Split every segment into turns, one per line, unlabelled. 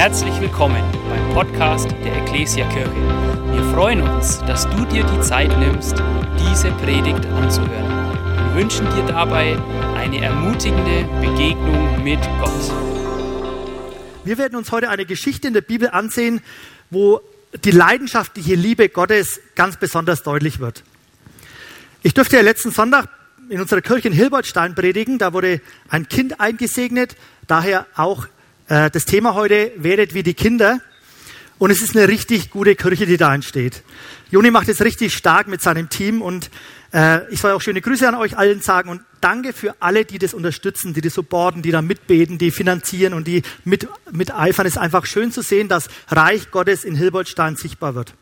Herzlich willkommen beim Podcast der Ecclesia Kirche. Wir freuen uns, dass du dir die Zeit nimmst, diese Predigt anzuhören. Wir wünschen dir dabei eine ermutigende Begegnung mit Gott.
Wir werden uns heute eine Geschichte in der Bibel ansehen, wo die leidenschaftliche Liebe Gottes ganz besonders deutlich wird. Ich durfte ja letzten Sonntag in unserer Kirche in Hilbertstein predigen. Da wurde ein Kind eingesegnet. Daher auch das Thema heute, werdet wie die Kinder. Und es ist eine richtig gute Kirche, die da entsteht. Joni macht es richtig stark mit seinem Team und äh, ich soll auch schöne Grüße an euch allen sagen und danke für alle, die das unterstützen, die das supporten, die da mitbeten, die finanzieren und die mit, mit eifern. Es ist einfach schön zu sehen, dass Reich Gottes in Hilbertstein sichtbar wird.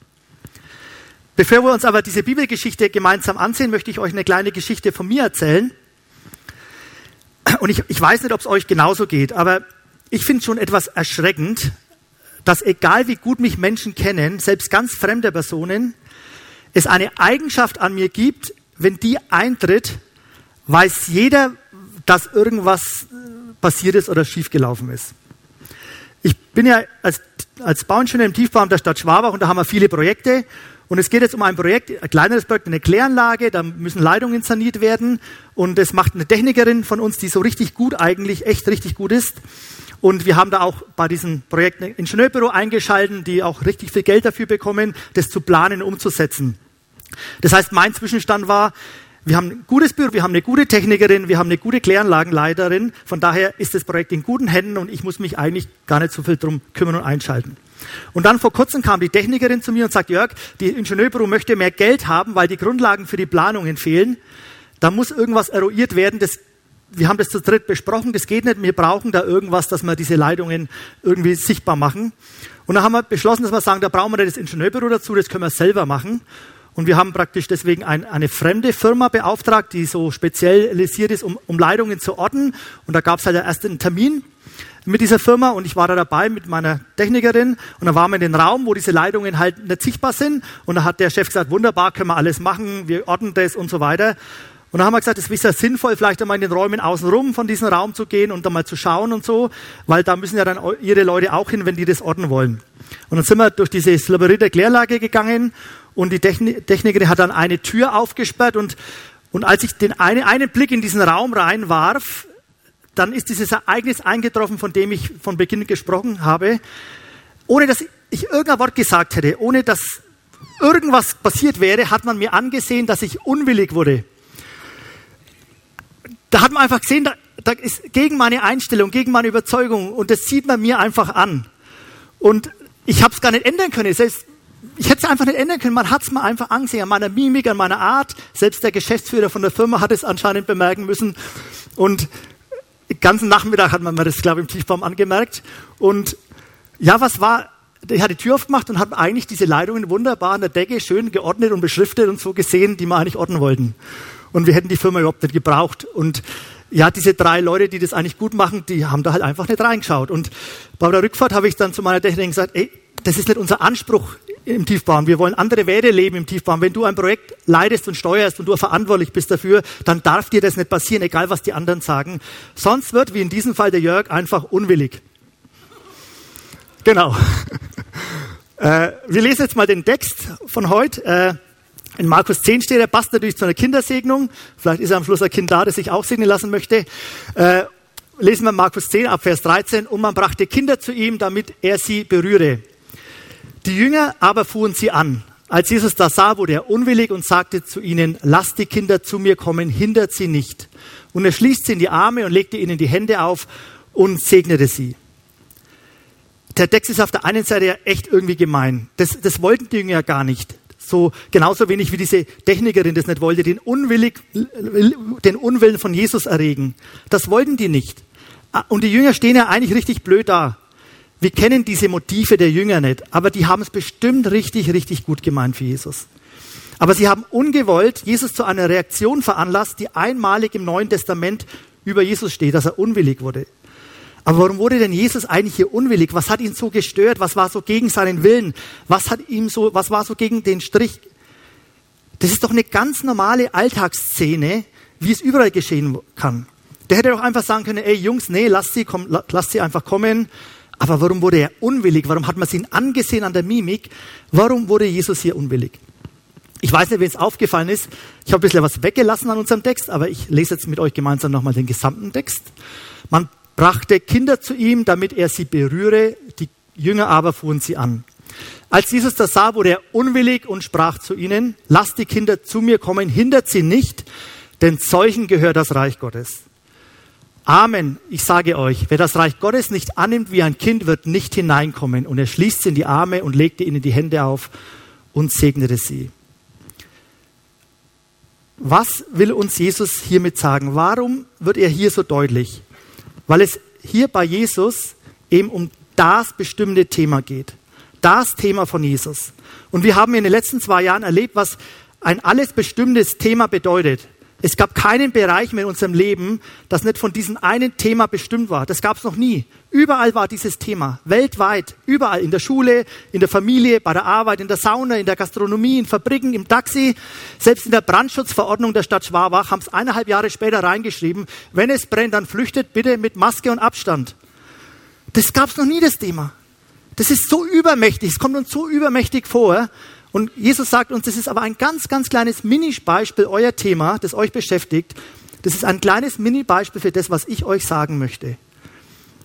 Bevor wir uns aber diese Bibelgeschichte gemeinsam ansehen, möchte ich euch eine kleine Geschichte von mir erzählen. Und ich, ich weiß nicht, ob es euch genauso geht, aber ich finde schon etwas erschreckend, dass egal wie gut mich Menschen kennen, selbst ganz fremde Personen, es eine Eigenschaft an mir gibt, wenn die eintritt, weiß jeder, dass irgendwas passiert ist oder schiefgelaufen ist. Ich bin ja als, als Bauingenieur im Tiefbau der Stadt Schwabach und da haben wir viele Projekte und es geht jetzt um ein Projekt, ein kleineres Projekt, eine Kläranlage, da müssen Leitungen saniert werden. Und das macht eine Technikerin von uns, die so richtig gut eigentlich, echt richtig gut ist. Und wir haben da auch bei diesem Projekt ein Ingenieurbüro eingeschalten, die auch richtig viel Geld dafür bekommen, das zu planen und umzusetzen. Das heißt, mein Zwischenstand war, wir haben ein gutes Büro, wir haben eine gute Technikerin, wir haben eine gute Kläranlagenleiterin. Von daher ist das Projekt in guten Händen und ich muss mich eigentlich gar nicht so viel drum kümmern und einschalten. Und dann vor kurzem kam die Technikerin zu mir und sagt, Jörg, die Ingenieurbüro möchte mehr Geld haben, weil die Grundlagen für die Planungen fehlen. Da muss irgendwas eruiert werden. Das, wir haben das zu dritt besprochen. Das geht nicht. Wir brauchen da irgendwas, dass wir diese Leitungen irgendwie sichtbar machen. Und dann haben wir beschlossen, dass wir sagen, da brauchen wir das Ingenieurbüro dazu. Das können wir selber machen. Und wir haben praktisch deswegen ein, eine fremde Firma beauftragt, die so spezialisiert ist, um, um Leitungen zu orten. Und da gab es halt erst einen Termin mit dieser Firma und ich war da dabei mit meiner Technikerin und dann waren wir in den Raum, wo diese Leitungen halt nicht sichtbar sind und da hat der Chef gesagt, wunderbar, können wir alles machen, wir ordnen das und so weiter. Und dann haben wir gesagt, es ist ja sinnvoll, vielleicht einmal in den Räumen außenrum von diesem Raum zu gehen und dann mal zu schauen und so, weil da müssen ja dann ihre Leute auch hin, wenn die das ordnen wollen. Und dann sind wir durch diese Labyrinth der Klärlage gegangen und die Technikerin hat dann eine Tür aufgesperrt und, und als ich den eine, einen Blick in diesen Raum reinwarf, dann ist dieses Ereignis eingetroffen, von dem ich von Beginn gesprochen habe, ohne dass ich irgendein Wort gesagt hätte, ohne dass irgendwas passiert wäre, hat man mir angesehen, dass ich unwillig wurde. Da hat man einfach gesehen, da, da ist gegen meine Einstellung, gegen meine Überzeugung und das sieht man mir einfach an. Und ich habe es gar nicht ändern können. Selbst, ich hätte es einfach nicht ändern können. Man hat es mir einfach angesehen, an meiner Mimik, an meiner Art. Selbst der Geschäftsführer von der Firma hat es anscheinend bemerken müssen. Und den ganzen Nachmittag hat man mir das, glaube ich, im Tiefbaum angemerkt. Und ja, was war? Er hat die Tür aufgemacht und hat eigentlich diese Leitungen wunderbar an der Decke schön geordnet und beschriftet und so gesehen, die wir eigentlich ordnen wollten. Und wir hätten die Firma überhaupt nicht gebraucht. Und ja, diese drei Leute, die das eigentlich gut machen, die haben da halt einfach nicht reingeschaut. Und bei der Rückfahrt habe ich dann zu meiner Technik gesagt, ey, das ist nicht unser Anspruch im Tiefbahn. Wir wollen andere Werte leben im Tiefbahn. Wenn du ein Projekt leidest und steuerst und du verantwortlich bist dafür, dann darf dir das nicht passieren, egal was die anderen sagen. Sonst wird, wie in diesem Fall der Jörg, einfach unwillig. Genau. äh, wir lesen jetzt mal den Text von heute. Äh, in Markus 10 steht, er passt natürlich zu einer Kindersegnung. Vielleicht ist er am Schluss ein Kind da, das sich auch segnen lassen möchte. Äh, lesen wir Markus 10 ab Vers 13. Und man brachte Kinder zu ihm, damit er sie berühre. Die Jünger aber fuhren sie an. Als Jesus das sah, wurde er unwillig und sagte zu ihnen, lasst die Kinder zu mir kommen, hindert sie nicht. Und er schließt sie in die Arme und legte ihnen die Hände auf und segnete sie. Der Text ist auf der einen Seite ja echt irgendwie gemein. Das, das wollten die Jünger gar nicht. So genauso wenig wie diese Technikerin das nicht wollte, den, unwillig, den Unwillen von Jesus erregen. Das wollten die nicht. Und die Jünger stehen ja eigentlich richtig blöd da. Wir kennen diese Motive der Jünger nicht, aber die haben es bestimmt richtig, richtig gut gemeint für Jesus. Aber sie haben ungewollt Jesus zu einer Reaktion veranlasst, die einmalig im Neuen Testament über Jesus steht, dass er unwillig wurde. Aber warum wurde denn Jesus eigentlich hier unwillig? Was hat ihn so gestört? Was war so gegen seinen Willen? Was hat ihm so, was war so gegen den Strich? Das ist doch eine ganz normale Alltagsszene, wie es überall geschehen kann. Der hätte doch einfach sagen können, ey Jungs, nee, lasst sie, komm, lasst sie einfach kommen Aber warum wurde er unwillig? Warum hat man ihn angesehen an der Mimik? Warum wurde Jesus hier unwillig? Ich weiß nicht, wem es aufgefallen ist. Ich habe ein bisschen was weggelassen an unserem Text, aber ich lese jetzt mit euch gemeinsam nochmal den gesamten Text. Man brachte Kinder zu ihm, damit er sie berühre. Die Jünger aber fuhren sie an. Als Jesus das sah, wurde er unwillig und sprach zu ihnen, lasst die Kinder zu mir kommen, hindert sie nicht, denn solchen gehört das Reich Gottes. Amen, ich sage euch, wer das Reich Gottes nicht annimmt wie ein Kind, wird nicht hineinkommen. Und er schließt sie in die Arme und legte ihnen die Hände auf und segnete sie. Was will uns Jesus hiermit sagen? Warum wird er hier so deutlich? Weil es hier bei Jesus eben um das bestimmte Thema geht das Thema von Jesus. Und wir haben in den letzten zwei Jahren erlebt, was ein alles bestimmtes Thema bedeutet. Es gab keinen Bereich mehr in unserem Leben, das nicht von diesem einen Thema bestimmt war. Das gab es noch nie. Überall war dieses Thema. Weltweit. Überall. In der Schule, in der Familie, bei der Arbeit, in der Sauna, in der Gastronomie, in Fabriken, im Taxi. Selbst in der Brandschutzverordnung der Stadt Schwabach haben es eineinhalb Jahre später reingeschrieben. Wenn es brennt, dann flüchtet bitte mit Maske und Abstand. Das gab es noch nie, das Thema. Das ist so übermächtig, es kommt uns so übermächtig vor. Und Jesus sagt uns, das ist aber ein ganz, ganz kleines Mini-Beispiel, euer Thema, das euch beschäftigt. Das ist ein kleines Mini-Beispiel für das, was ich euch sagen möchte.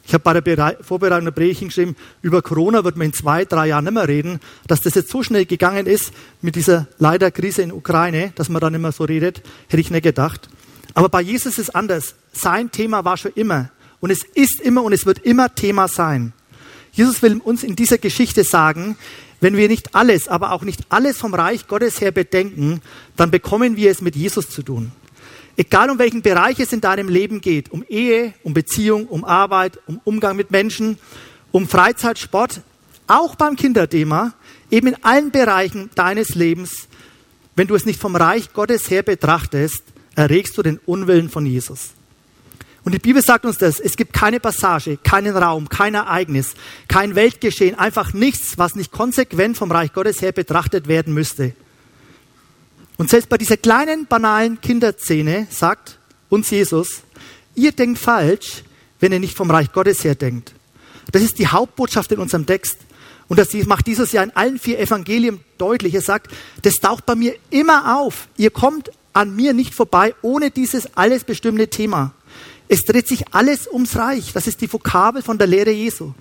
Ich habe bei der Vorbereitung der Predigt geschrieben, über Corona wird man in zwei, drei Jahren nicht mehr reden. Dass das jetzt so schnell gegangen ist mit dieser leider Krise in Ukraine, dass man dann immer so redet, hätte ich nicht gedacht. Aber bei Jesus ist es anders. Sein Thema war schon immer. Und es ist immer und es wird immer Thema sein. Jesus will uns in dieser Geschichte sagen, wenn wir nicht alles, aber auch nicht alles vom Reich Gottes her bedenken, dann bekommen wir es mit Jesus zu tun. Egal um welchen Bereich es in deinem Leben geht, um Ehe, um Beziehung, um Arbeit, um Umgang mit Menschen, um Freizeit, Sport, auch beim Kinderthema, eben in allen Bereichen deines Lebens, wenn du es nicht vom Reich Gottes her betrachtest, erregst du den Unwillen von Jesus. Und die Bibel sagt uns das. Es gibt keine Passage, keinen Raum, kein Ereignis, kein Weltgeschehen, einfach nichts, was nicht konsequent vom Reich Gottes her betrachtet werden müsste. Und selbst bei dieser kleinen, banalen Kinderszene sagt uns Jesus, ihr denkt falsch, wenn ihr nicht vom Reich Gottes her denkt. Das ist die Hauptbotschaft in unserem Text. Und das macht dieses Jahr in allen vier Evangelien deutlich. Er sagt, das taucht bei mir immer auf. Ihr kommt an mir nicht vorbei ohne dieses alles bestimmte Thema. Es dreht sich alles ums Reich. Das ist die Vokabel von der Lehre Jesu.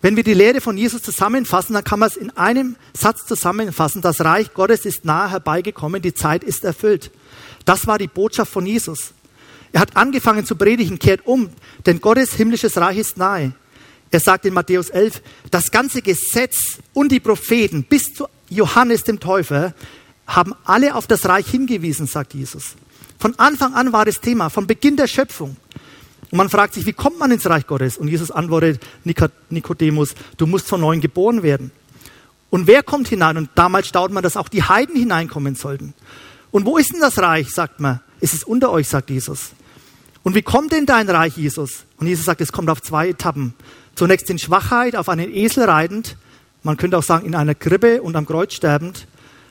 Wenn wir die Lehre von Jesus zusammenfassen, dann kann man es in einem Satz zusammenfassen. Das Reich Gottes ist nahe herbeigekommen, die Zeit ist erfüllt. Das war die Botschaft von Jesus. Er hat angefangen zu predigen, kehrt um, denn Gottes himmlisches Reich ist nahe. Er sagt in Matthäus 11, das ganze Gesetz und die Propheten bis zu Johannes dem Täufer haben alle auf das Reich hingewiesen, sagt Jesus. Von Anfang an war das Thema, von Beginn der Schöpfung. Und man fragt sich, wie kommt man ins Reich Gottes? Und Jesus antwortet, Nikodemus, du musst von neuem geboren werden. Und wer kommt hinein? Und damals staut man, dass auch die Heiden hineinkommen sollten. Und wo ist denn das Reich, sagt man. Es ist unter euch, sagt Jesus. Und wie kommt denn dein Reich, Jesus? Und Jesus sagt, es kommt auf zwei Etappen. Zunächst in Schwachheit, auf einen Esel reitend. Man könnte auch sagen, in einer Krippe und am Kreuz sterbend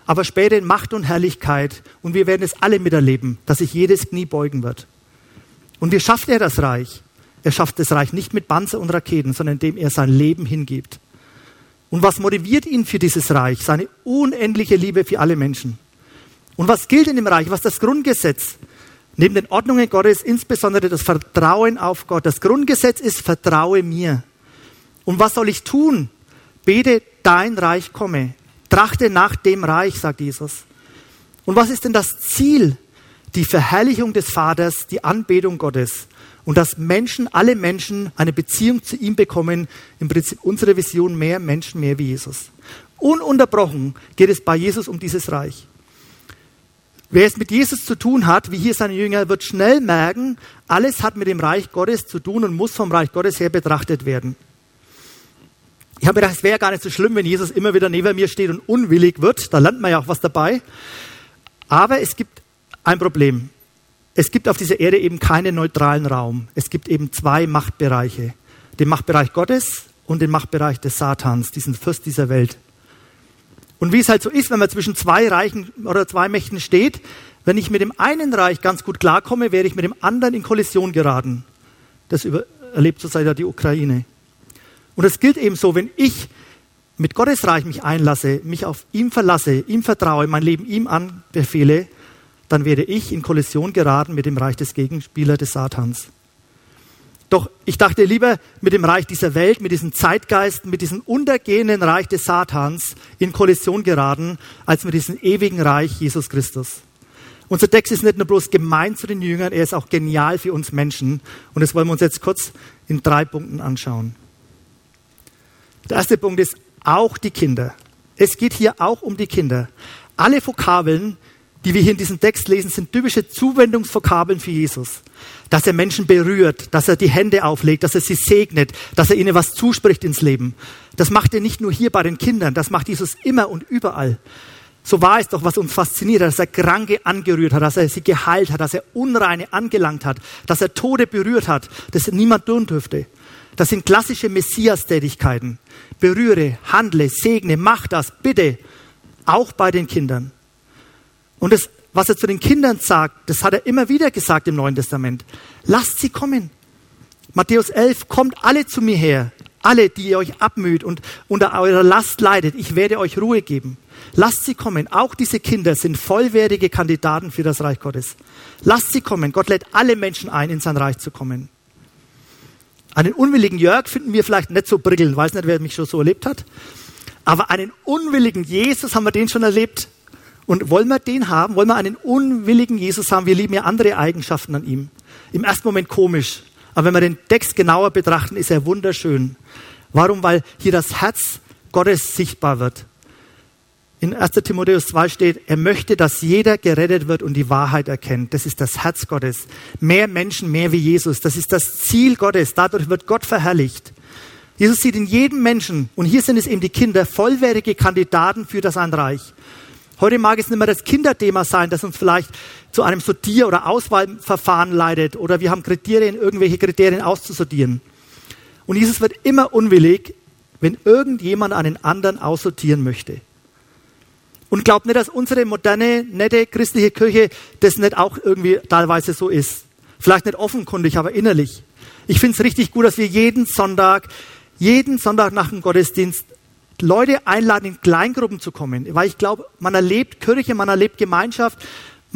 aber später in Macht und Herrlichkeit. Und wir werden es alle miterleben, dass sich jedes Knie beugen wird. Und wie schafft er das Reich? Er schafft das Reich nicht mit Panzer und Raketen, sondern indem er sein Leben hingibt. Und was motiviert ihn für dieses Reich? Seine unendliche Liebe für alle Menschen. Und was gilt in dem Reich? Was das Grundgesetz? Neben den Ordnungen Gottes insbesondere das Vertrauen auf Gott. Das Grundgesetz ist, vertraue mir. Und was soll ich tun? Bete, dein Reich komme. Trachte nach dem Reich, sagt Jesus. Und was ist denn das Ziel? Die Verherrlichung des Vaters, die Anbetung Gottes. Und dass Menschen, alle Menschen, eine Beziehung zu ihm bekommen. Im Prinzip unsere Vision, mehr Menschen, mehr wie Jesus. Ununterbrochen geht es bei Jesus um dieses Reich. Wer es mit Jesus zu tun hat, wie hier seine Jünger, wird schnell merken, alles hat mit dem Reich Gottes zu tun und muss vom Reich Gottes her betrachtet werden. Ich habe mir gedacht, es wäre gar nicht so schlimm, wenn Jesus immer wieder neben mir steht und unwillig wird. Da lernt man ja auch was dabei. Aber es gibt ein Problem. Es gibt auf dieser Erde eben keinen neutralen Raum. Es gibt eben zwei Machtbereiche. Den Machtbereich Gottes und den Machtbereich des Satans, diesen Fürst dieser Welt. Und wie es halt so ist, wenn man zwischen zwei Reichen oder zwei Mächten steht, wenn ich mit dem einen Reich ganz gut klarkomme, werde ich mit dem anderen in Kollision geraten. Das erlebt zurzeit ja die Ukraine. Und es gilt eben so, wenn ich mit Gottes Reich mich einlasse, mich auf ihm verlasse, ihm vertraue, mein Leben ihm anbefehle, dann werde ich in Kollision geraten mit dem Reich des Gegenspielers des Satans. Doch ich dachte lieber mit dem Reich dieser Welt, mit diesem Zeitgeist, mit diesem untergehenden Reich des Satans in Kollision geraten, als mit diesem ewigen Reich Jesus Christus. Unser Text ist nicht nur bloß gemein zu den Jüngern, er ist auch genial für uns Menschen. Und das wollen wir uns jetzt kurz in drei Punkten anschauen. Der erste Punkt ist auch die Kinder. Es geht hier auch um die Kinder. Alle Vokabeln, die wir hier in diesem Text lesen, sind typische Zuwendungsvokabeln für Jesus. Dass er Menschen berührt, dass er die Hände auflegt, dass er sie segnet, dass er ihnen was zuspricht ins Leben. Das macht er nicht nur hier bei den Kindern, das macht Jesus immer und überall. So war es doch, was uns fasziniert, dass er Kranke angerührt hat, dass er sie geheilt hat, dass er Unreine angelangt hat, dass er Tode berührt hat, das niemand tun dürfte. Das sind klassische Messias-Tätigkeiten. Berühre, handle, segne, mach das, bitte. Auch bei den Kindern. Und das, was er zu den Kindern sagt, das hat er immer wieder gesagt im Neuen Testament. Lasst sie kommen. Matthäus 11, kommt alle zu mir her. Alle, die ihr euch abmüht und unter eurer Last leidet. Ich werde euch Ruhe geben. Lasst sie kommen. Auch diese Kinder sind vollwertige Kandidaten für das Reich Gottes. Lasst sie kommen. Gott lädt alle Menschen ein, in sein Reich zu kommen. Einen unwilligen Jörg finden wir vielleicht nicht so prickelnd. Weiß nicht, wer mich schon so erlebt hat. Aber einen unwilligen Jesus haben wir den schon erlebt. Und wollen wir den haben? Wollen wir einen unwilligen Jesus haben? Wir lieben ja andere Eigenschaften an ihm. Im ersten Moment komisch. Aber wenn wir den Text genauer betrachten, ist er wunderschön. Warum? Weil hier das Herz Gottes sichtbar wird. In 1. Timotheus 2 steht, er möchte, dass jeder gerettet wird und die Wahrheit erkennt. Das ist das Herz Gottes. Mehr Menschen, mehr wie Jesus. Das ist das Ziel Gottes. Dadurch wird Gott verherrlicht. Jesus sieht in jedem Menschen, und hier sind es eben die Kinder, vollwertige Kandidaten für das ein. Heute mag es nicht mehr das Kinderthema sein, das uns vielleicht zu einem Sortier- oder Auswahlverfahren leitet oder wir haben Kriterien, irgendwelche Kriterien auszusortieren. Und Jesus wird immer unwillig, wenn irgendjemand einen anderen aussortieren möchte. Und glaubt nicht, dass unsere moderne, nette christliche Kirche das nicht auch irgendwie teilweise so ist. Vielleicht nicht offenkundig, aber innerlich. Ich finde es richtig gut, dass wir jeden Sonntag, jeden Sonntag nach dem Gottesdienst Leute einladen, in Kleingruppen zu kommen. Weil ich glaube, man erlebt Kirche, man erlebt Gemeinschaft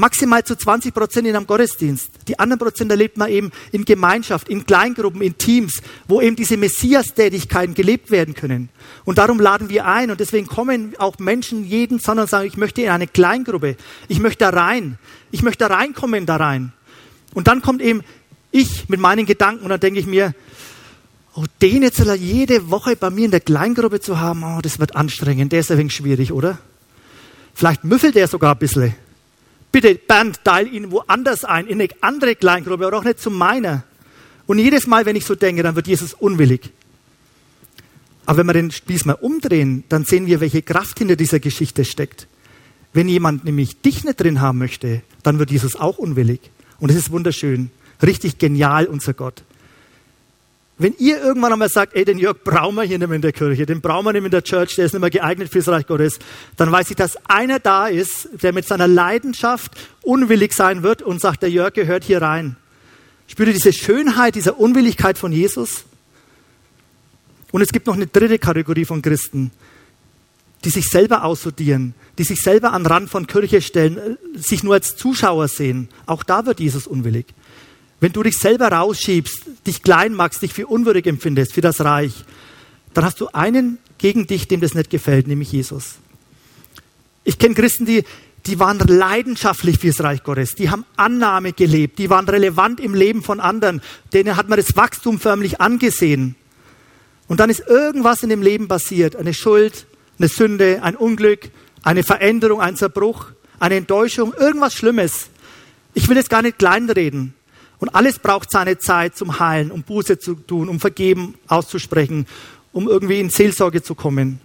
maximal zu 20 Prozent in einem Gottesdienst. Die anderen Prozent erlebt man eben in Gemeinschaft, in Kleingruppen, in Teams, wo eben diese Messias-Tätigkeiten gelebt werden können. Und darum laden wir ein und deswegen kommen auch Menschen jeden Sonntag und sagen, ich möchte in eine Kleingruppe, ich möchte da rein, ich möchte da reinkommen da rein. Und dann kommt eben ich mit meinen Gedanken und dann denke ich mir, Oh, den jetzt jede Woche bei mir in der Kleingruppe zu haben, oh, das wird anstrengend, der ist ein wenig schwierig, oder? Vielleicht müffelt er sogar ein bisschen. Bitte, Bernd, teil ihn woanders ein, in eine andere Kleingruppe, aber auch nicht zu meiner. Und jedes Mal, wenn ich so denke, dann wird Jesus unwillig. Aber wenn wir den Spieß mal umdrehen, dann sehen wir, welche Kraft hinter dieser Geschichte steckt. Wenn jemand nämlich dich nicht drin haben möchte, dann wird Jesus auch unwillig. Und es ist wunderschön. Richtig genial, unser Gott. Wenn ihr irgendwann einmal sagt, ey, den Jörg brauchen wir hier nicht mehr in der Kirche, den brauchen wir nicht mehr in der Church, der ist nicht mehr geeignet fürs Reich Gottes, dann weiß ich, dass einer da ist, der mit seiner Leidenschaft unwillig sein wird und sagt, der Jörg gehört hier rein. Spürt ihr diese Schönheit, diese Unwilligkeit von Jesus? Und es gibt noch eine dritte Kategorie von Christen, die sich selber aussortieren, die sich selber an Rand von Kirche stellen, sich nur als Zuschauer sehen. Auch da wird Jesus unwillig. Wenn du dich selber rausschiebst, dich klein machst, dich für unwürdig empfindest, für das Reich, dann hast du einen gegen dich, dem das nicht gefällt, nämlich Jesus. Ich kenne Christen, die, die waren leidenschaftlich fürs Reich Gottes, die haben Annahme gelebt, die waren relevant im Leben von anderen, denen hat man das Wachstum förmlich angesehen. Und dann ist irgendwas in dem Leben passiert, eine Schuld, eine Sünde, ein Unglück, eine Veränderung, ein Zerbruch, eine Enttäuschung, irgendwas Schlimmes. Ich will jetzt gar nicht kleinreden. Und alles braucht seine Zeit zum Heilen, um Buße zu tun, um Vergeben auszusprechen, um irgendwie in Seelsorge zu kommen.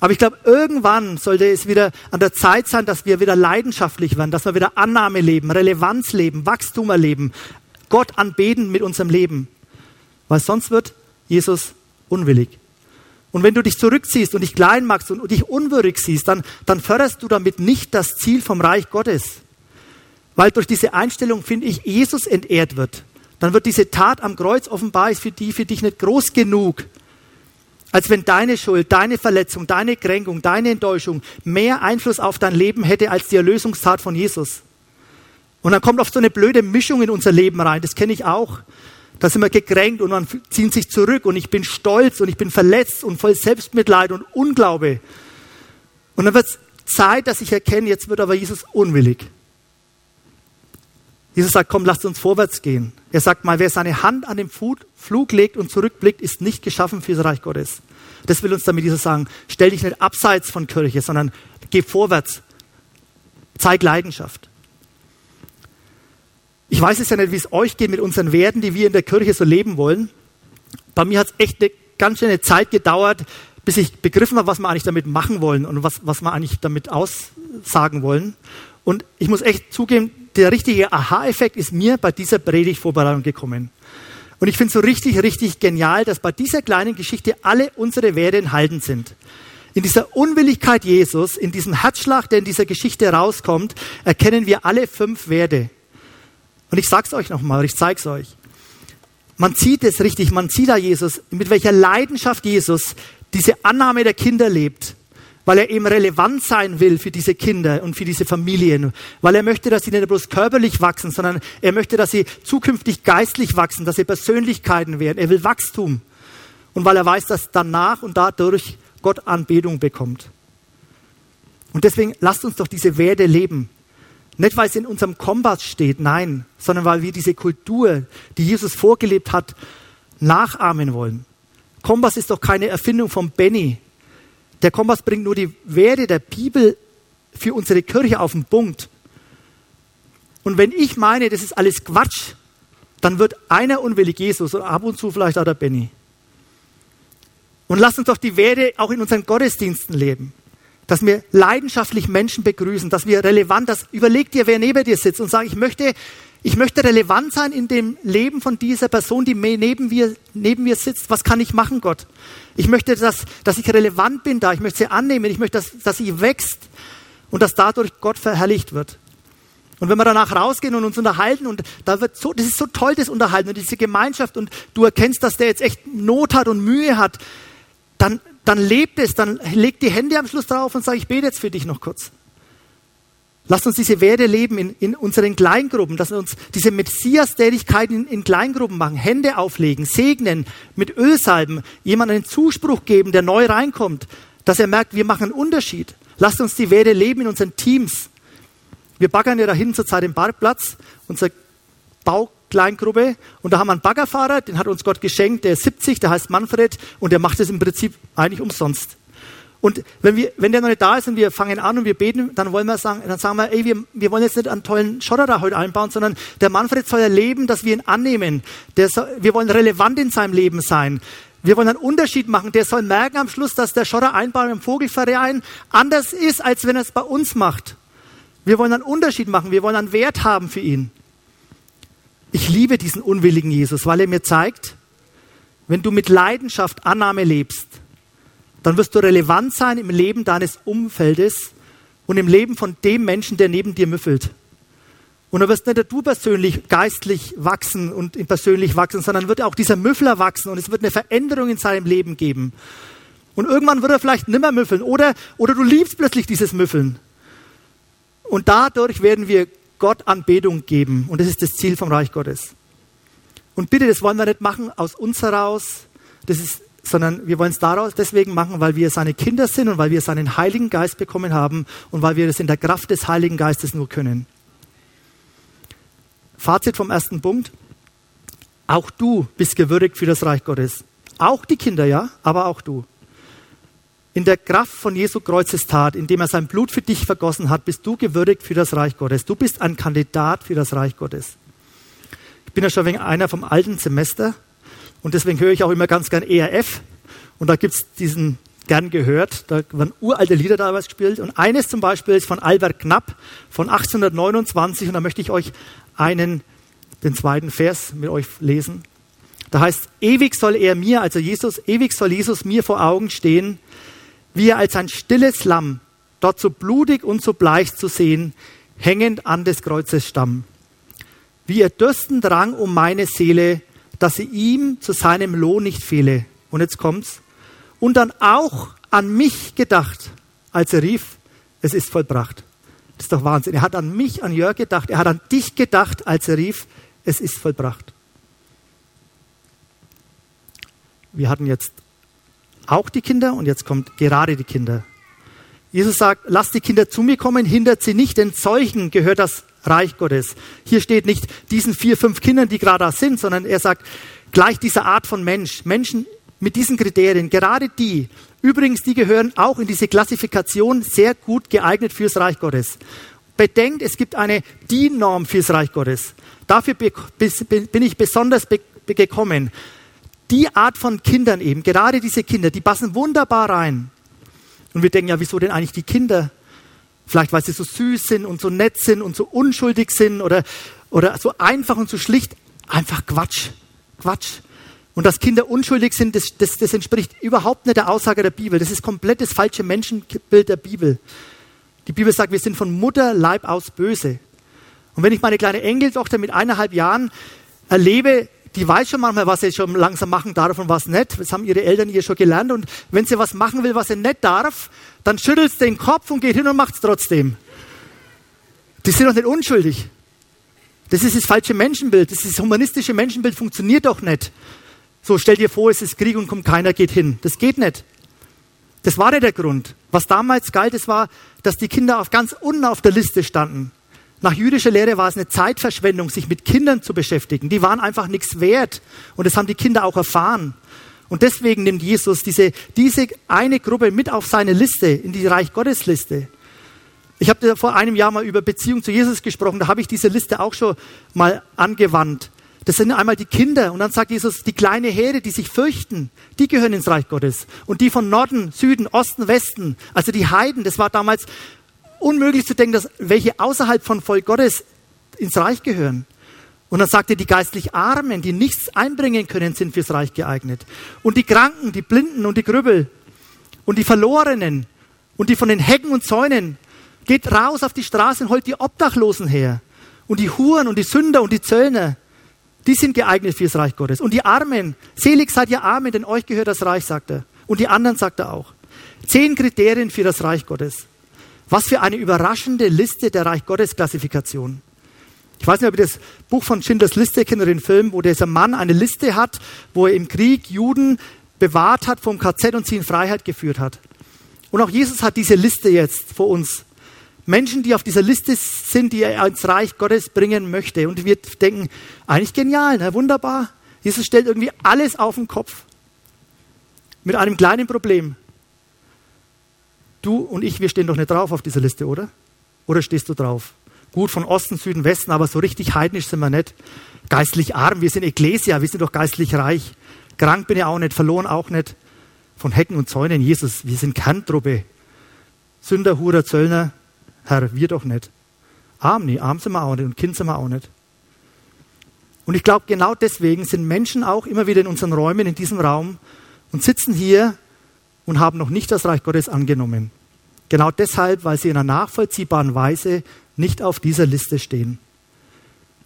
Aber ich glaube, irgendwann sollte es wieder an der Zeit sein, dass wir wieder leidenschaftlich werden, dass wir wieder Annahme leben, Relevanz leben, Wachstum erleben, Gott anbeten mit unserem Leben. Weil sonst wird Jesus unwillig. Und wenn du dich zurückziehst und dich klein machst und dich unwürdig siehst, dann, dann förderst du damit nicht das Ziel vom Reich Gottes. Weil durch diese Einstellung, finde ich, Jesus entehrt wird. Dann wird diese Tat am Kreuz offenbar ist für die, für dich nicht groß genug. Als wenn deine Schuld, deine Verletzung, deine Kränkung, deine Enttäuschung mehr Einfluss auf dein Leben hätte als die Erlösungstat von Jesus. Und dann kommt oft so eine blöde Mischung in unser Leben rein. Das kenne ich auch. Da sind wir gekränkt und man zieht sich zurück und ich bin stolz und ich bin verletzt und voll Selbstmitleid und Unglaube. Und dann wird es Zeit, dass ich erkenne, jetzt wird aber Jesus unwillig. Jesus sagt, komm, lasst uns vorwärts gehen. Er sagt mal, wer seine Hand an den Flug legt und zurückblickt, ist nicht geschaffen für das Reich Gottes. Das will uns damit Jesus sagen. Stell dich nicht abseits von Kirche, sondern geh vorwärts. Zeig Leidenschaft. Ich weiß es ja nicht, wie es euch geht mit unseren Werten, die wir in der Kirche so leben wollen. Bei mir hat es echt eine ganz schöne Zeit gedauert, bis ich begriffen habe, was wir eigentlich damit machen wollen und was, was wir eigentlich damit aussagen wollen. Und ich muss echt zugeben, der richtige Aha-Effekt ist mir bei dieser Predigtvorbereitung gekommen. Und ich finde es so richtig, richtig genial, dass bei dieser kleinen Geschichte alle unsere Werte enthalten sind. In dieser Unwilligkeit Jesus, in diesem Herzschlag, der in dieser Geschichte rauskommt, erkennen wir alle fünf Werte. Und ich sage es euch nochmal, ich zeige es euch. Man sieht es richtig, man sieht da Jesus, mit welcher Leidenschaft Jesus diese Annahme der Kinder lebt weil er eben relevant sein will für diese Kinder und für diese Familien, weil er möchte, dass sie nicht bloß körperlich wachsen, sondern er möchte, dass sie zukünftig geistlich wachsen, dass sie Persönlichkeiten werden. Er will Wachstum und weil er weiß, dass danach und dadurch Gott Anbetung bekommt. Und deswegen lasst uns doch diese Werte leben. Nicht, weil es in unserem Kompass steht, nein, sondern weil wir diese Kultur, die Jesus vorgelebt hat, nachahmen wollen. Kompass ist doch keine Erfindung von Benny, der Kompass bringt nur die Werte der Bibel für unsere Kirche auf den Punkt. Und wenn ich meine, das ist alles Quatsch, dann wird einer unwillig Jesus und ab und zu vielleicht auch der Benny. Und lasst uns doch die Werte auch in unseren Gottesdiensten leben. Dass wir leidenschaftlich Menschen begrüßen, dass wir relevant, dass überleg dir, wer neben dir sitzt und sag, ich möchte ich möchte relevant sein in dem Leben von dieser Person, die neben mir, neben mir sitzt. Was kann ich machen, Gott? Ich möchte, dass, dass ich relevant bin da. Ich möchte sie annehmen. Ich möchte, dass, dass sie wächst und dass dadurch Gott verherrlicht wird. Und wenn wir danach rausgehen und uns unterhalten und da wird so, das ist so toll, das Unterhalten und diese Gemeinschaft und du erkennst, dass der jetzt echt Not hat und Mühe hat, dann, dann lebt es, dann legt die Hände am Schluss drauf und sag, ich bete jetzt für dich noch kurz. Lasst uns diese Werte leben in, in unseren Kleingruppen, wir uns diese Messias-Tätigkeiten in, in, Kleingruppen machen, Hände auflegen, segnen, mit Öl salben, jemandem einen Zuspruch geben, der neu reinkommt, dass er merkt, wir machen einen Unterschied. Lasst uns die Werte leben in unseren Teams. Wir baggern ja dahin zurzeit den Parkplatz, unsere Baukleingruppe, und da haben wir einen Baggerfahrer, den hat uns Gott geschenkt, der ist 70, der heißt Manfred, und der macht es im Prinzip eigentlich umsonst. Und wenn, wir, wenn der noch nicht da ist und wir fangen an und wir beten, dann wollen wir sagen, dann sagen wir, ey, wir, wir wollen jetzt nicht einen tollen Schotter da heute einbauen, sondern der Manfred soll erleben, dass wir ihn annehmen. Der soll, wir wollen relevant in seinem Leben sein. Wir wollen einen Unterschied machen. Der soll merken am Schluss, dass der Schotter einbauen im Vogelverein anders ist, als wenn er es bei uns macht. Wir wollen einen Unterschied machen. Wir wollen einen Wert haben für ihn. Ich liebe diesen unwilligen Jesus, weil er mir zeigt, wenn du mit Leidenschaft Annahme lebst, dann wirst du relevant sein im Leben deines Umfeldes und im Leben von dem Menschen, der neben dir müffelt. Und dann wirst nicht du persönlich geistlich wachsen und persönlich wachsen, sondern wird auch dieser Müffler wachsen und es wird eine Veränderung in seinem Leben geben. Und irgendwann wird er vielleicht nimmer müffeln oder, oder du liebst plötzlich dieses Müffeln. Und dadurch werden wir Gott Anbetung geben und das ist das Ziel vom Reich Gottes. Und bitte, das wollen wir nicht machen aus uns heraus. Das ist sondern wir wollen es daraus deswegen machen, weil wir seine Kinder sind und weil wir seinen Heiligen Geist bekommen haben und weil wir das in der Kraft des Heiligen Geistes nur können. Fazit vom ersten Punkt. Auch du bist gewürdigt für das Reich Gottes. Auch die Kinder, ja, aber auch du. In der Kraft von Jesu Kreuzes Tat, indem er sein Blut für dich vergossen hat, bist du gewürdigt für das Reich Gottes. Du bist ein Kandidat für das Reich Gottes. Ich bin ja schon wegen einer vom alten Semester und deswegen höre ich auch immer ganz gern ERF. Und da gibt es diesen gern gehört. Da werden uralte Lieder damals gespielt. Und eines zum Beispiel ist von Albert Knapp von 1829. Und da möchte ich euch einen, den zweiten Vers mit euch lesen. Da heißt, ewig soll er mir, also Jesus, ewig soll Jesus mir vor Augen stehen, wie er als ein stilles Lamm dort so blutig und so bleich zu sehen, hängend an des Kreuzes Stamm. Wie er dürsten drang um meine Seele, dass sie ihm zu seinem Lohn nicht fehle. Und jetzt kommt's. und dann auch an mich gedacht, als er rief, es ist vollbracht. Das ist doch Wahnsinn. Er hat an mich, an Jörg gedacht. Er hat an dich gedacht, als er rief, es ist vollbracht. Wir hatten jetzt auch die Kinder und jetzt kommt gerade die Kinder. Jesus sagt, lasst die Kinder zu mir kommen, hindert sie nicht, denn solchen gehört das Reich Gottes. Hier steht nicht diesen vier, fünf Kindern, die gerade da sind, sondern er sagt, gleich dieser Art von Mensch, Menschen mit diesen Kriterien, gerade die, übrigens, die gehören auch in diese Klassifikation sehr gut geeignet fürs Reich Gottes. Bedenkt, es gibt eine DIN-Norm fürs Reich Gottes. Dafür bin ich besonders gekommen. Die Art von Kindern eben, gerade diese Kinder, die passen wunderbar rein. Und wir denken ja, wieso denn eigentlich die Kinder? Vielleicht, weil sie so süß sind und so nett sind und so unschuldig sind oder, oder so einfach und so schlicht. Einfach Quatsch. Quatsch. Und dass Kinder unschuldig sind, das, das, das entspricht überhaupt nicht der Aussage der Bibel. Das ist komplett das falsche Menschenbild der Bibel. Die Bibel sagt, wir sind von Mutterleib aus böse. Und wenn ich meine kleine Enkeltochter mit eineinhalb Jahren erlebe, die weiß schon manchmal, was sie schon langsam machen darf und was nicht. Das haben ihre Eltern ihr schon gelernt. Und wenn sie was machen will, was sie nicht darf, dann schüttelt sie den Kopf und geht hin und macht es trotzdem. Die sind doch nicht unschuldig. Das ist das falsche Menschenbild. Das, das humanistische Menschenbild funktioniert doch nicht. So, stell dir vor, es ist Krieg und kommt keiner, geht hin. Das geht nicht. Das war nicht der Grund. Was damals galt, es war, dass die Kinder auf ganz unten auf der Liste standen. Nach jüdischer Lehre war es eine Zeitverschwendung, sich mit Kindern zu beschäftigen. Die waren einfach nichts wert. Und das haben die Kinder auch erfahren. Und deswegen nimmt Jesus diese, diese eine Gruppe mit auf seine Liste, in die Reich Gottes Liste. Ich habe vor einem Jahr mal über Beziehung zu Jesus gesprochen, da habe ich diese Liste auch schon mal angewandt. Das sind einmal die Kinder und dann sagt Jesus, die kleine Herde, die sich fürchten, die gehören ins Reich Gottes. Und die von Norden, Süden, Osten, Westen, also die Heiden, das war damals unmöglich zu denken, dass welche außerhalb von Volk Gottes ins Reich gehören. Und dann sagt er, die geistlich Armen, die nichts einbringen können, sind fürs Reich geeignet. Und die Kranken, die Blinden und die Grübbel und die Verlorenen und die von den Hecken und Zäunen Geht raus auf die Straße und holt die Obdachlosen her. Und die Huren und die Sünder und die Zöllner, die sind geeignet fürs Reich Gottes. Und die Armen, selig seid ihr Armen, denn euch gehört das Reich, sagt er. Und die anderen sagt er auch. Zehn Kriterien für das Reich Gottes. Was für eine überraschende Liste der Reich Gottes Klassifikation. Ich weiß nicht, ob ihr das Buch von Schindlers Liste kennt oder den Film, wo dieser Mann eine Liste hat, wo er im Krieg Juden bewahrt hat vom KZ und sie in Freiheit geführt hat. Und auch Jesus hat diese Liste jetzt vor uns Menschen, die auf dieser Liste sind, die er ins Reich Gottes bringen möchte. Und wir denken, eigentlich genial, ne? wunderbar. Jesus stellt irgendwie alles auf den Kopf. Mit einem kleinen Problem. Du und ich, wir stehen doch nicht drauf auf dieser Liste, oder? Oder stehst du drauf? Gut, von Osten, Süden, Westen, aber so richtig heidnisch sind wir nicht. Geistlich arm, wir sind Ekklesia, wir sind doch geistlich reich. Krank bin ich auch nicht, verloren auch nicht. Von Hecken und Zäunen, Jesus, wir sind Kerntruppe. Sünder, Hurer, Zöllner, Herr, wir doch nicht. Arm nie, arm sind wir auch nicht und Kind sind wir auch nicht. Und ich glaube, genau deswegen sind Menschen auch immer wieder in unseren Räumen, in diesem Raum und sitzen hier und haben noch nicht das Reich Gottes angenommen. Genau deshalb, weil sie in einer nachvollziehbaren Weise nicht auf dieser Liste stehen.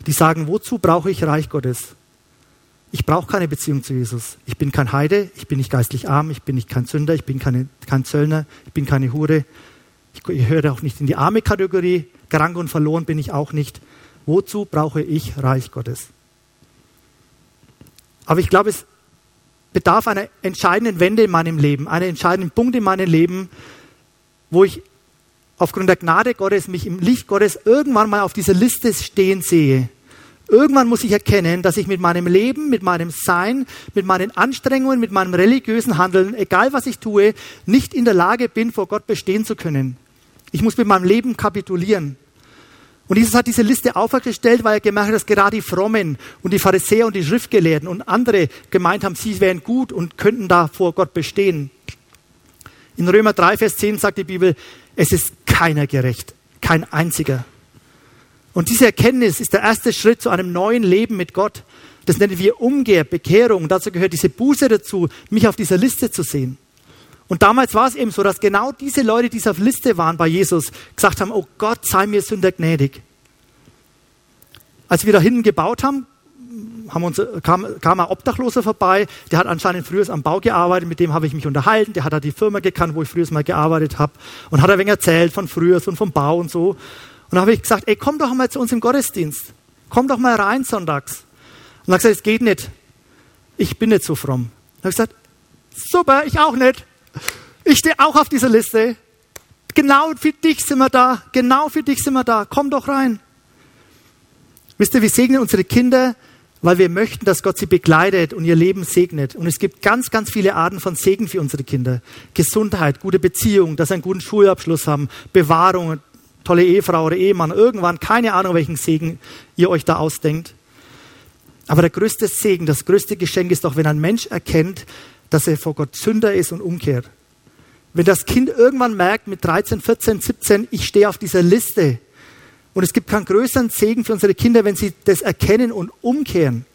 Die sagen, wozu brauche ich Reich Gottes? Ich brauche keine Beziehung zu Jesus. Ich bin kein Heide, ich bin nicht geistlich arm, ich bin nicht kein Sünder, ich bin keine, kein Zöllner, ich bin keine Hure, ich gehöre auch nicht in die arme Kategorie. Krank und verloren bin ich auch nicht. Wozu brauche ich Reich Gottes? Aber ich glaube, es bedarf einer entscheidenden Wende in meinem Leben, einen entscheidenden Punkt in meinem Leben, wo ich aufgrund der Gnade Gottes mich im Licht Gottes irgendwann mal auf dieser Liste stehen sehe. Irgendwann muss ich erkennen, dass ich mit meinem Leben, mit meinem Sein, mit meinen Anstrengungen, mit meinem religiösen Handeln, egal was ich tue, nicht in der Lage bin, vor Gott bestehen zu können. Ich muss mit meinem Leben kapitulieren. Und Jesus hat diese Liste aufgestellt, weil er gemerkt hat, dass gerade die Frommen und die Pharisäer und die Schriftgelehrten und andere gemeint haben, sie wären gut und könnten da vor Gott bestehen. In Römer 3, Vers 10 sagt die Bibel, es ist keiner gerecht, kein einziger. Und diese Erkenntnis ist der erste Schritt zu einem neuen Leben mit Gott. Das nennen wir Umkehr, Bekehrung. Und dazu gehört diese Buße dazu, mich auf dieser Liste zu sehen. Und damals war es eben so, dass genau diese Leute, die auf Liste waren bei Jesus, gesagt haben, oh Gott, sei mir Sünder gnädig. Als wir da hinten gebaut haben, haben uns, kam, kam ein Obdachloser vorbei, der hat anscheinend früher am Bau gearbeitet, mit dem habe ich mich unterhalten, der hat da die Firma gekannt, wo ich früher mal gearbeitet habe und hat ein wenig erzählt von früher und vom Bau und so. Und dann habe ich gesagt, ey, komm doch mal zu uns im Gottesdienst. Komm doch mal rein sonntags. Und er hat gesagt, es geht nicht. Ich bin nicht so fromm. Dann habe ich gesagt, super, ich auch nicht. Ich stehe auch auf dieser Liste. Genau für dich sind wir da. Genau für dich sind wir da. Komm doch rein. Wisst ihr, wir segnen unsere Kinder, weil wir möchten, dass Gott sie begleitet und ihr Leben segnet. Und es gibt ganz, ganz viele Arten von Segen für unsere Kinder. Gesundheit, gute Beziehung, dass sie einen guten Schulabschluss haben, Bewahrung, tolle Ehefrau oder Ehemann, irgendwann, keine Ahnung, welchen Segen ihr euch da ausdenkt. Aber der größte Segen, das größte Geschenk ist doch, wenn ein Mensch erkennt, dass er vor Gott Sünder ist und umkehrt. Wenn das Kind irgendwann merkt mit 13, 14, 17, ich stehe auf dieser Liste, und es gibt keinen größeren Segen für unsere Kinder, wenn sie das erkennen und umkehren.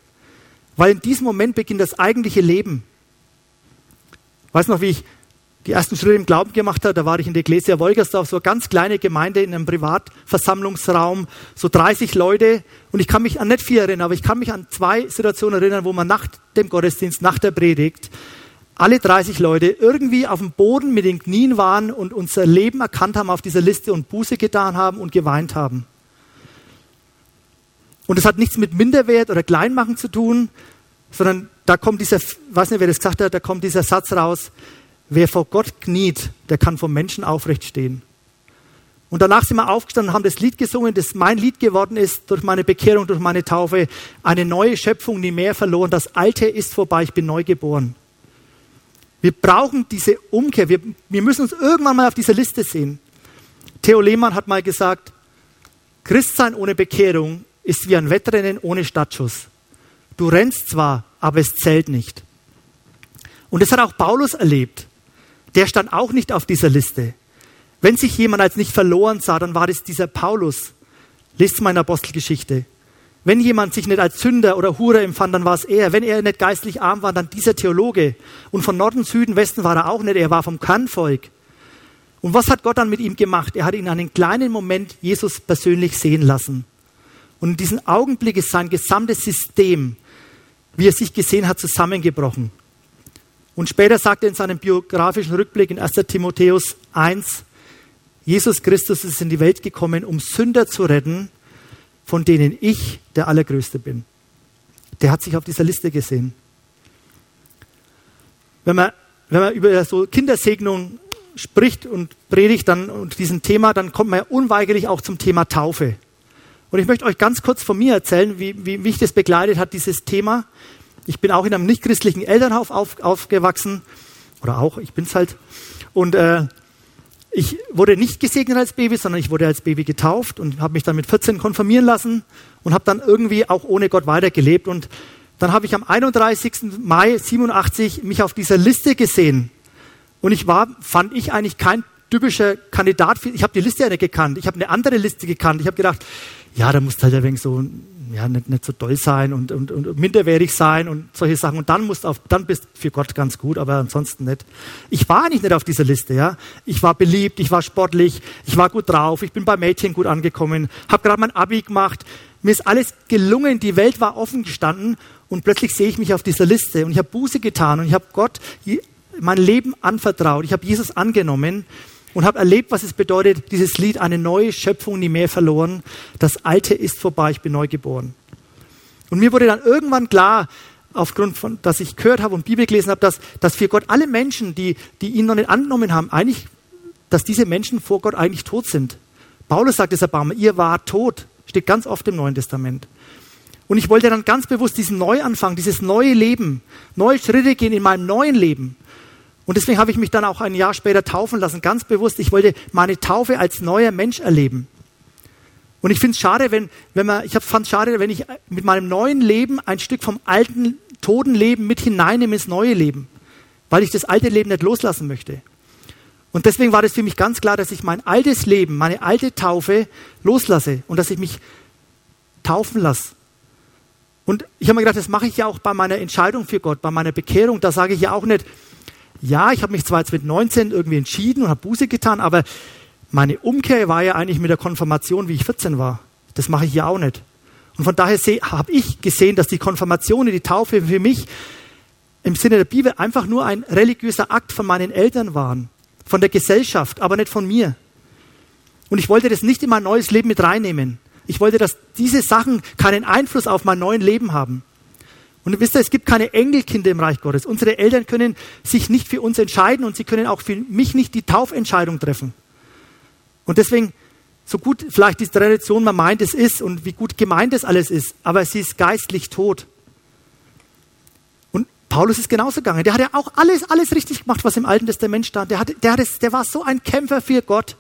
Weil in diesem Moment beginnt das eigentliche Leben. Ich weiß noch, wie ich die ersten Schritte im Glauben gemacht habe, da war ich in der Ecclesia Wolgersdorf, so eine ganz kleine Gemeinde in einem Privatversammlungsraum, so 30 Leute. Und ich kann mich an nicht viel erinnern, aber ich kann mich an zwei Situationen erinnern, wo man nach dem Gottesdienst, nach der Predigt, alle 30 Leute irgendwie auf dem Boden mit den Knien waren und unser Leben erkannt haben auf dieser Liste und Buße getan haben und geweint haben. Und es hat nichts mit Minderwert oder Kleinmachen zu tun, sondern da kommt dieser, weiß nicht, wer das gesagt hat, da kommt dieser Satz raus, wer vor Gott kniet, der kann vor Menschen aufrecht stehen. Und danach sind wir aufgestanden und haben das Lied gesungen, das mein Lied geworden ist, durch meine Bekehrung, durch meine Taufe. Eine neue Schöpfung, nie mehr verloren. Das Alte ist vorbei, ich bin neu geboren. Wir brauchen diese Umkehr. Wir, wir müssen uns irgendwann mal auf dieser Liste sehen. Theo Lehmann hat mal gesagt, Christsein ohne Bekehrung ist wie ein Wettrennen ohne Startschuss. Du rennst zwar, aber es zählt nicht. Und das hat auch Paulus erlebt. Der stand auch nicht auf dieser Liste. Wenn sich jemand als nicht verloren sah, dann war es dieser Paulus. Lest mal in Apostelgeschichte. Wenn jemand sich nicht als Sünder oder Hure empfand, dann war es er. Wenn er nicht geistlich arm war, dann dieser Theologe. Und von Norden, Süden, Westen war er auch nicht. Er war vom Kernvolk. Und was hat Gott dann mit ihm gemacht? Er hat ihn einen kleinen Moment Jesus persönlich sehen lassen. Und in diesem Augenblick ist sein gesamtes System, wie er sich gesehen hat, zusammengebrochen. Und später sagt er in seinem biografischen Rückblick in 1 Timotheus 1, Jesus Christus ist in die Welt gekommen, um Sünder zu retten, von denen ich der Allergrößte bin. Der hat sich auf dieser Liste gesehen. Wenn man, wenn man über so Kindersegnung spricht und predigt dann und diesem Thema, dann kommt man ja unweigerlich auch zum Thema Taufe. Und ich möchte euch ganz kurz von mir erzählen, wie, wie mich das begleitet hat, dieses Thema. Ich bin auch in einem nichtchristlichen Elternhaus auf, aufgewachsen. Oder auch, ich bin's halt. Und äh, ich wurde nicht gesegnet als Baby, sondern ich wurde als Baby getauft und habe mich dann mit 14 konfirmieren lassen und habe dann irgendwie auch ohne Gott weitergelebt. Und dann habe ich am 31. Mai 87 mich auf dieser Liste gesehen. Und ich war, fand ich eigentlich kein typischer Kandidat. Für, ich habe die Liste ja nicht gekannt. Ich habe eine andere Liste gekannt. Ich habe gedacht, ja, da musst halt ein wenig so, ja, nicht, nicht so doll sein und, und, und minderwertig sein und solche Sachen. Und dann musst auf, dann bist für Gott ganz gut, aber ansonsten nicht. Ich war eigentlich nicht auf dieser Liste, ja. Ich war beliebt, ich war sportlich, ich war gut drauf, ich bin bei Mädchen gut angekommen, habe gerade mein Abi gemacht. Mir ist alles gelungen, die Welt war offen gestanden und plötzlich sehe ich mich auf dieser Liste und ich habe Buße getan und ich habe Gott mein Leben anvertraut. Ich habe Jesus angenommen und habe erlebt, was es bedeutet, dieses Lied, eine neue Schöpfung nie mehr verloren. Das Alte ist vorbei, ich bin neu geboren. Und mir wurde dann irgendwann klar, aufgrund von, dass ich gehört habe und Bibel gelesen habe, dass, dass für Gott alle Menschen, die, die ihn noch nicht angenommen haben, eigentlich, dass diese Menschen vor Gott eigentlich tot sind. Paulus sagt es erbarmen, ihr wart tot, steht ganz oft im Neuen Testament. Und ich wollte dann ganz bewusst diesen Neuanfang, dieses neue Leben, neue Schritte gehen in meinem neuen Leben. Und deswegen habe ich mich dann auch ein Jahr später taufen lassen, ganz bewusst. Ich wollte meine Taufe als neuer Mensch erleben. Und ich finde es schade, wenn, wenn man, ich fand es schade, wenn ich mit meinem neuen Leben ein Stück vom alten, toten Leben mit hineinnehme ins neue Leben, weil ich das alte Leben nicht loslassen möchte. Und deswegen war das für mich ganz klar, dass ich mein altes Leben, meine alte Taufe loslasse und dass ich mich taufen lasse. Und ich habe mir gedacht, das mache ich ja auch bei meiner Entscheidung für Gott, bei meiner Bekehrung. Da sage ich ja auch nicht, ja, ich habe mich zwar jetzt mit 19 irgendwie entschieden und habe Buße getan, aber meine Umkehr war ja eigentlich mit der Konfirmation, wie ich 14 war. Das mache ich ja auch nicht. Und von daher habe ich gesehen, dass die Konfirmation, die Taufe für mich im Sinne der Bibel einfach nur ein religiöser Akt von meinen Eltern waren, von der Gesellschaft, aber nicht von mir. Und ich wollte das nicht in mein neues Leben mit reinnehmen. Ich wollte, dass diese Sachen keinen Einfluss auf mein neues Leben haben. Und wisst ihr, es gibt keine Engelkinder im Reich Gottes. Unsere Eltern können sich nicht für uns entscheiden und sie können auch für mich nicht die Taufentscheidung treffen. Und deswegen, so gut vielleicht die Tradition man meint, es ist und wie gut gemeint es alles ist, aber sie ist geistlich tot. Und Paulus ist genauso gegangen. Der hat ja auch alles, alles richtig gemacht, was im Alten Testament stand. Der, hat, der, hat es, der war so ein Kämpfer für Gott.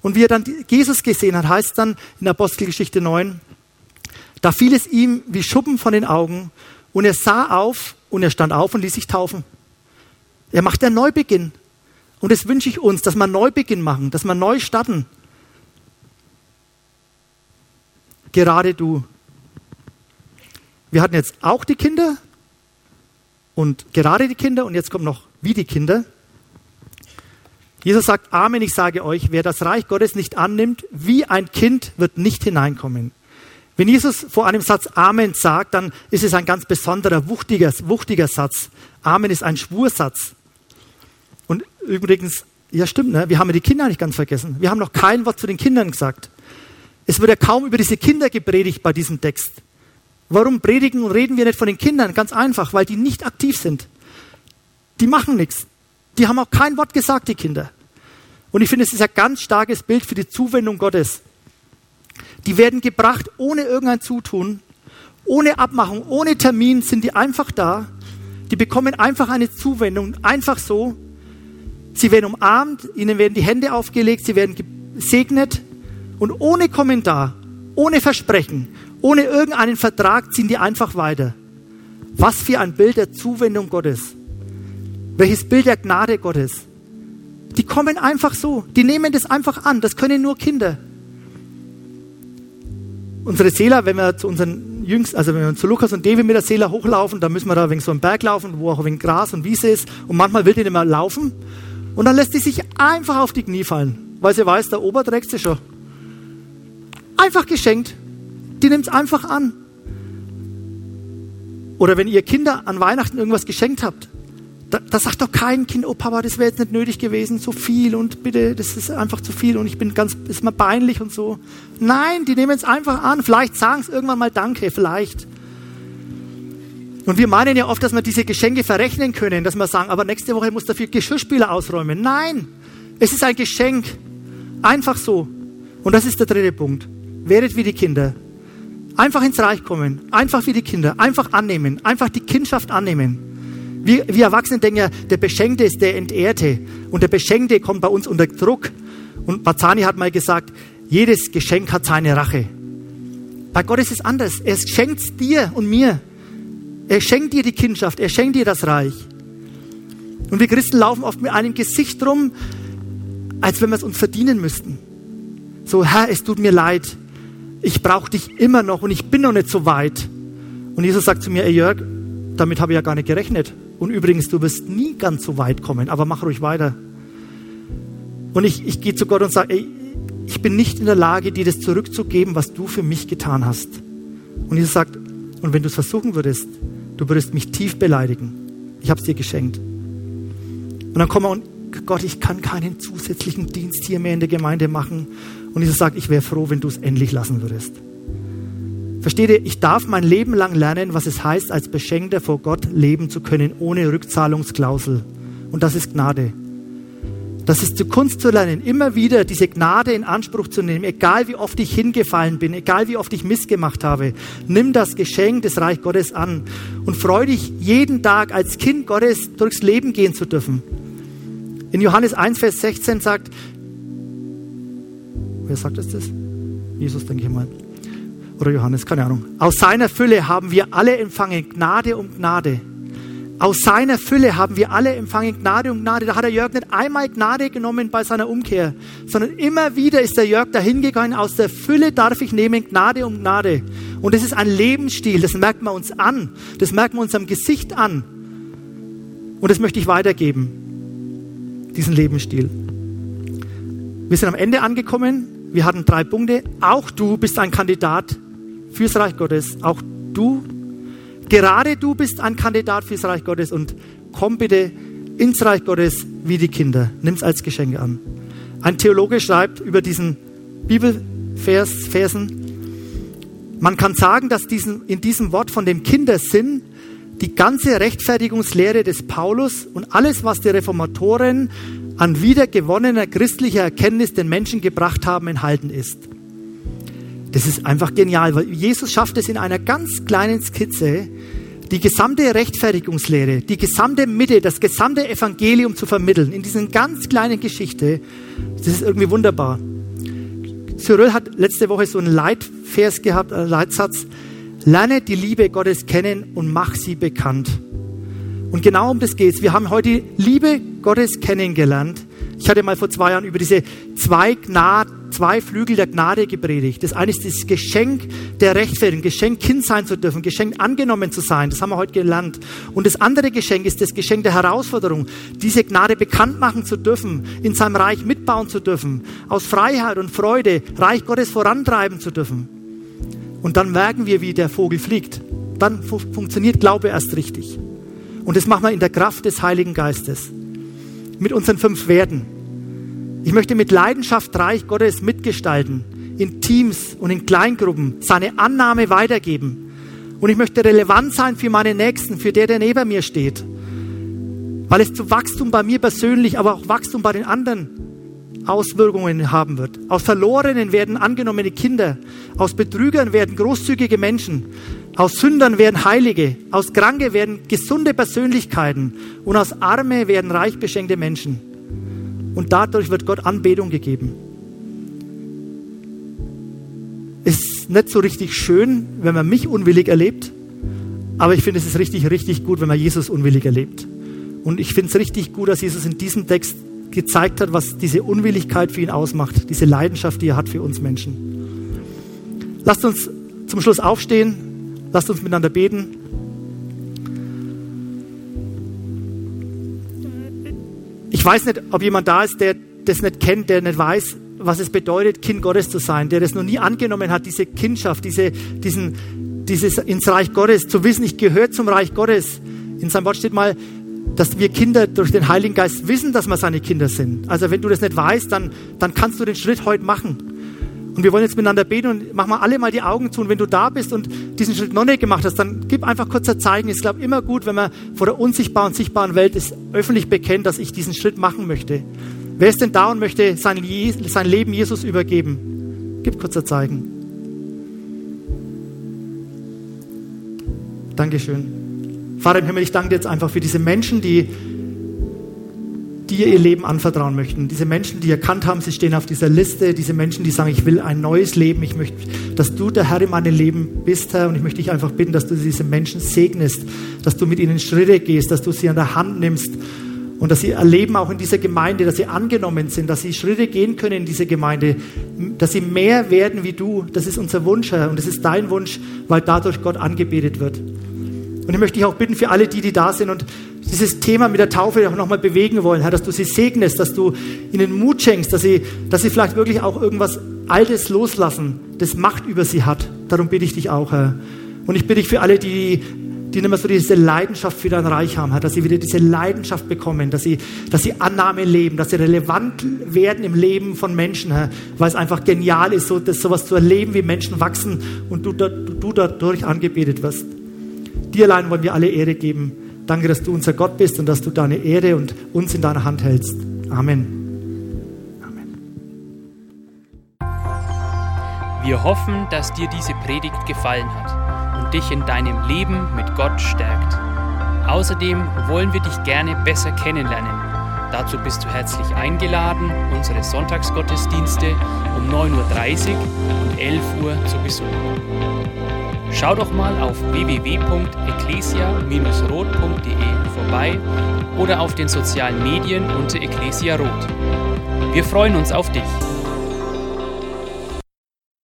Und wie er dann Jesus gesehen hat, heißt dann in Apostelgeschichte 9, da fiel es ihm wie Schuppen von den Augen und er sah auf und er stand auf und ließ sich taufen. Er macht einen Neubeginn. Und das wünsche ich uns, dass wir einen Neubeginn machen, dass wir neu starten. Gerade du. Wir hatten jetzt auch die Kinder und gerade die Kinder und jetzt kommt noch wie die Kinder. Jesus sagt, Amen, ich sage euch, wer das Reich Gottes nicht annimmt, wie ein Kind, wird nicht hineinkommen. Wenn Jesus vor einem Satz Amen sagt, dann ist es ein ganz besonderer, wuchtiger, wuchtiger Satz. Amen ist ein Schwursatz. Und übrigens, ja stimmt, ne? wir haben ja die Kinder nicht ganz vergessen. Wir haben noch kein Wort zu den Kindern gesagt. Es wird ja kaum über diese Kinder gepredigt bei diesem Text. Warum predigen und reden wir nicht von den Kindern? Ganz einfach, weil die nicht aktiv sind. Die machen nichts. Die haben auch kein Wort gesagt, die Kinder. Und ich finde, es ist ein ganz starkes Bild für die Zuwendung Gottes. Die werden gebracht ohne irgendein Zutun, ohne Abmachung, ohne Termin sind die einfach da. Die bekommen einfach eine Zuwendung, einfach so. Sie werden umarmt, ihnen werden die Hände aufgelegt, sie werden gesegnet und ohne Kommentar, ohne Versprechen, ohne irgendeinen Vertrag ziehen die einfach weiter. Was für ein Bild der Zuwendung Gottes. Welches Bild der Gnade Gottes. Die kommen einfach so, die nehmen das einfach an. Das können nur Kinder unsere Seele, wenn wir zu unseren Jüngsten, also wenn wir zu Lukas und David mit der Seele hochlaufen, dann müssen wir da wegen so einem Berg laufen, wo auch wenig Gras und Wiese ist. Und manchmal will die nicht mehr laufen. Und dann lässt die sich einfach auf die Knie fallen, weil sie weiß, der Ober trägt sie schon. Einfach geschenkt. Die nimmt es einfach an. Oder wenn ihr Kinder an Weihnachten irgendwas geschenkt habt, da, da sagt doch kein Kind, oh Papa, das wäre jetzt nicht nötig gewesen, so viel und bitte, das ist einfach zu viel und ich bin ganz, ist mir peinlich und so. Nein, die nehmen es einfach an. Vielleicht sagen es irgendwann mal Danke, vielleicht. Und wir meinen ja oft, dass wir diese Geschenke verrechnen können, dass wir sagen, aber nächste Woche muss dafür Geschirrspüler ausräumen. Nein, es ist ein Geschenk. Einfach so. Und das ist der dritte Punkt. Werdet wie die Kinder. Einfach ins Reich kommen. Einfach wie die Kinder. Einfach annehmen. Einfach die Kindschaft annehmen. Wir, wir Erwachsene denken ja, der Beschenkte ist der Entehrte. Und der Beschenkte kommt bei uns unter Druck. Und Bazzani hat mal gesagt, jedes Geschenk hat seine Rache. Bei Gott ist es anders. Er schenkt dir und mir. Er schenkt dir die Kindschaft. Er schenkt dir das Reich. Und wir Christen laufen oft mit einem Gesicht rum, als wenn wir es uns verdienen müssten. So, Herr, es tut mir leid. Ich brauche dich immer noch und ich bin noch nicht so weit. Und Jesus sagt zu mir, ey Jörg, damit habe ich ja gar nicht gerechnet. Und übrigens, du wirst nie ganz so weit kommen, aber mach ruhig weiter. Und ich, ich gehe zu Gott und sage, ey, ich bin nicht in der Lage, dir das zurückzugeben, was du für mich getan hast. Und Jesus sagt, und wenn du es versuchen würdest, du würdest mich tief beleidigen. Ich habe es dir geschenkt. Und dann kommen wir und Gott, ich kann keinen zusätzlichen Dienst hier mehr in der Gemeinde machen. Und Jesus sagt, ich wäre froh, wenn du es endlich lassen würdest. Versteht ihr, ich darf mein Leben lang lernen, was es heißt, als Beschenkter vor Gott leben zu können, ohne Rückzahlungsklausel. Und das ist Gnade. Das ist zur Kunst zu lernen, immer wieder diese Gnade in Anspruch zu nehmen, egal wie oft ich hingefallen bin, egal wie oft ich missgemacht habe. Nimm das Geschenk des Reich Gottes an und freu dich jeden Tag als Kind Gottes durchs Leben gehen zu dürfen. In Johannes 1, Vers 16 sagt, wer sagt das? das? Jesus, denke ich mal. Oder Johannes, keine Ahnung. Aus seiner Fülle haben wir alle empfangen Gnade um Gnade. Aus seiner Fülle haben wir alle empfangen Gnade um Gnade. Da hat der Jörg nicht einmal Gnade genommen bei seiner Umkehr, sondern immer wieder ist der Jörg dahin gegangen. Aus der Fülle darf ich nehmen Gnade um Gnade. Und das ist ein Lebensstil. Das merkt man uns an. Das merkt man unserem Gesicht an. Und das möchte ich weitergeben. Diesen Lebensstil. Wir sind am Ende angekommen. Wir hatten drei Punkte. Auch du bist ein Kandidat fürs Reich Gottes. Auch du, gerade du bist ein Kandidat fürs Reich Gottes und komm bitte ins Reich Gottes wie die Kinder. Nimm es als Geschenk an. Ein Theologe schreibt über diesen Bibelvers, Versen, man kann sagen, dass diesen, in diesem Wort von dem Kindersinn die ganze Rechtfertigungslehre des Paulus und alles, was die Reformatoren an wiedergewonnener christlicher Erkenntnis den Menschen gebracht haben, enthalten ist. Das ist einfach genial, weil Jesus schafft es in einer ganz kleinen Skizze, die gesamte Rechtfertigungslehre, die gesamte Mitte, das gesamte Evangelium zu vermitteln, in dieser ganz kleinen Geschichte. Das ist irgendwie wunderbar. Cyril hat letzte Woche so einen Leitvers gehabt, einen Leitsatz. Lerne die Liebe Gottes kennen und mach sie bekannt. Und genau um das geht's. Wir haben heute Liebe Gottes kennengelernt. Ich hatte mal vor zwei Jahren über diese zwei, Gnade, zwei Flügel der Gnade gepredigt. Das eine ist das Geschenk der Rechtfertigung, Geschenk Kind sein zu dürfen, Geschenk angenommen zu sein. Das haben wir heute gelernt. Und das andere Geschenk ist das Geschenk der Herausforderung, diese Gnade bekannt machen zu dürfen, in seinem Reich mitbauen zu dürfen, aus Freiheit und Freude Reich Gottes vorantreiben zu dürfen. Und dann merken wir, wie der Vogel fliegt. Dann fu funktioniert Glaube erst richtig. Und das machen wir in der Kraft des Heiligen Geistes. Mit unseren fünf Werten. Ich möchte mit Leidenschaft Reich Gottes mitgestalten, in Teams und in Kleingruppen seine Annahme weitergeben. Und ich möchte relevant sein für meine Nächsten, für der, der neben mir steht. Weil es zu Wachstum bei mir persönlich, aber auch Wachstum bei den anderen Auswirkungen haben wird. Aus Verlorenen werden angenommene Kinder, aus Betrügern werden großzügige Menschen, aus Sündern werden Heilige, aus Kranke werden gesunde Persönlichkeiten und aus Arme werden reich beschenkte Menschen. Und dadurch wird Gott Anbetung gegeben. Ist nicht so richtig schön, wenn man mich unwillig erlebt, aber ich finde, es ist richtig, richtig gut, wenn man Jesus unwillig erlebt. Und ich finde es richtig gut, dass Jesus in diesem Text gezeigt hat, was diese Unwilligkeit für ihn ausmacht, diese Leidenschaft, die er hat für uns Menschen. Lasst uns zum Schluss aufstehen, lasst uns miteinander beten. Ich weiß nicht, ob jemand da ist, der das nicht kennt, der nicht weiß, was es bedeutet, Kind Gottes zu sein, der das noch nie angenommen hat, diese Kindschaft, diese, diesen, dieses ins Reich Gottes, zu wissen, ich gehöre zum Reich Gottes. In seinem Wort steht mal, dass wir Kinder durch den Heiligen Geist wissen, dass wir seine Kinder sind. Also wenn du das nicht weißt, dann, dann kannst du den Schritt heute machen. Und wir wollen jetzt miteinander beten und mach mal alle mal die Augen zu. Und wenn du da bist und diesen Schritt noch nicht gemacht hast, dann gib einfach kurz ein Zeichen. Ich glaube immer gut, wenn man vor der unsichtbaren und sichtbaren Welt ist, öffentlich bekennt, dass ich diesen Schritt machen möchte. Wer ist denn da und möchte sein, sein Leben Jesus übergeben? Gib kurz ein Zeichen. Dankeschön. Vater im Himmel, ich danke dir jetzt einfach für diese Menschen, die dir ihr Leben anvertrauen möchten. Diese Menschen, die erkannt haben, sie stehen auf dieser Liste. Diese Menschen, die sagen, ich will ein neues Leben. Ich möchte, dass du der Herr in meinem Leben bist, Herr. Und ich möchte dich einfach bitten, dass du diese Menschen segnest, dass du mit ihnen Schritte gehst, dass du sie an der Hand nimmst und dass sie erleben auch in dieser Gemeinde, dass sie angenommen sind, dass sie Schritte gehen können in diese Gemeinde, dass sie mehr werden wie du. Das ist unser Wunsch, Herr. Und das ist dein Wunsch, weil dadurch Gott angebetet wird. Und ich möchte dich auch bitten für alle die, die da sind und dieses Thema mit der Taufe auch nochmal bewegen wollen, Herr, dass du sie segnest, dass du ihnen Mut schenkst, dass sie, dass sie vielleicht wirklich auch irgendwas Altes loslassen, das Macht über sie hat. Darum bitte ich dich auch, Herr. Und ich bitte dich für alle, die, die nicht mehr so diese Leidenschaft für dein Reich haben, Herr, dass sie wieder diese Leidenschaft bekommen, dass sie, dass sie Annahme leben, dass sie relevant werden im Leben von Menschen, Herr, weil es einfach genial ist, so, das, zu erleben, wie Menschen wachsen und du, du, du dadurch angebetet wirst. Dir allein wollen wir alle Ehre geben. Danke, dass du unser Gott bist und dass du deine Ehre und uns in deiner Hand hältst. Amen.
Wir hoffen, dass dir diese Predigt gefallen hat und dich in deinem Leben mit Gott stärkt. Außerdem wollen wir dich gerne besser kennenlernen. Dazu bist du herzlich eingeladen, unsere Sonntagsgottesdienste um 9.30 Uhr und 11 Uhr zu besuchen. Schau doch mal auf www.ecclesia-rot.de vorbei oder auf den sozialen Medien unter Ecclesia Rot. Wir freuen uns auf dich.